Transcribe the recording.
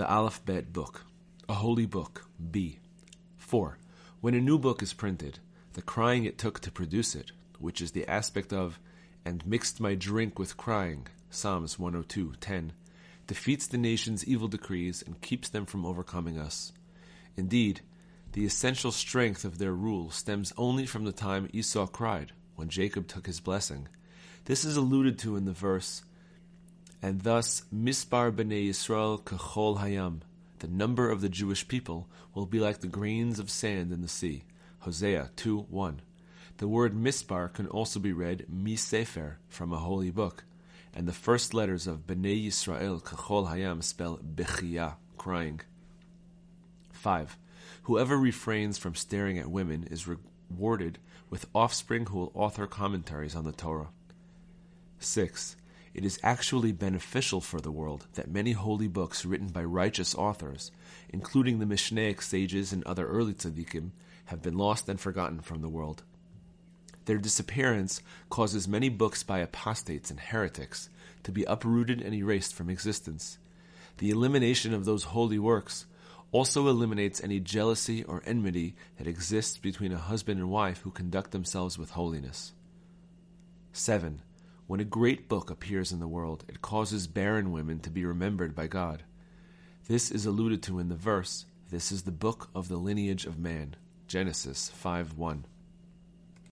the Aleph Bet book, a holy book, B. 4. When a new book is printed, the crying it took to produce it, which is the aspect of, and mixed my drink with crying, Psalms 102, 10, defeats the nation's evil decrees and keeps them from overcoming us. Indeed, the essential strength of their rule stems only from the time Esau cried, when Jacob took his blessing. This is alluded to in the verse, and thus Mispar b'nei Yisrael kechol hayam, the number of the Jewish people will be like the grains of sand in the sea. Hosea 2 1. The word mispar can also be read misefer from a holy book, and the first letters of Bnei Yisrael kechol hayam spell bechiyah, crying. 5. Whoever refrains from staring at women is rewarded with offspring who will author commentaries on the Torah. 6. It is actually beneficial for the world that many holy books written by righteous authors, including the Mishnaic sages and other early tzaddikim, have been lost and forgotten from the world. Their disappearance causes many books by apostates and heretics to be uprooted and erased from existence. The elimination of those holy works also eliminates any jealousy or enmity that exists between a husband and wife who conduct themselves with holiness. 7. When a great book appears in the world, it causes barren women to be remembered by God. This is alluded to in the verse, This is the book of the lineage of man. Genesis 5 1.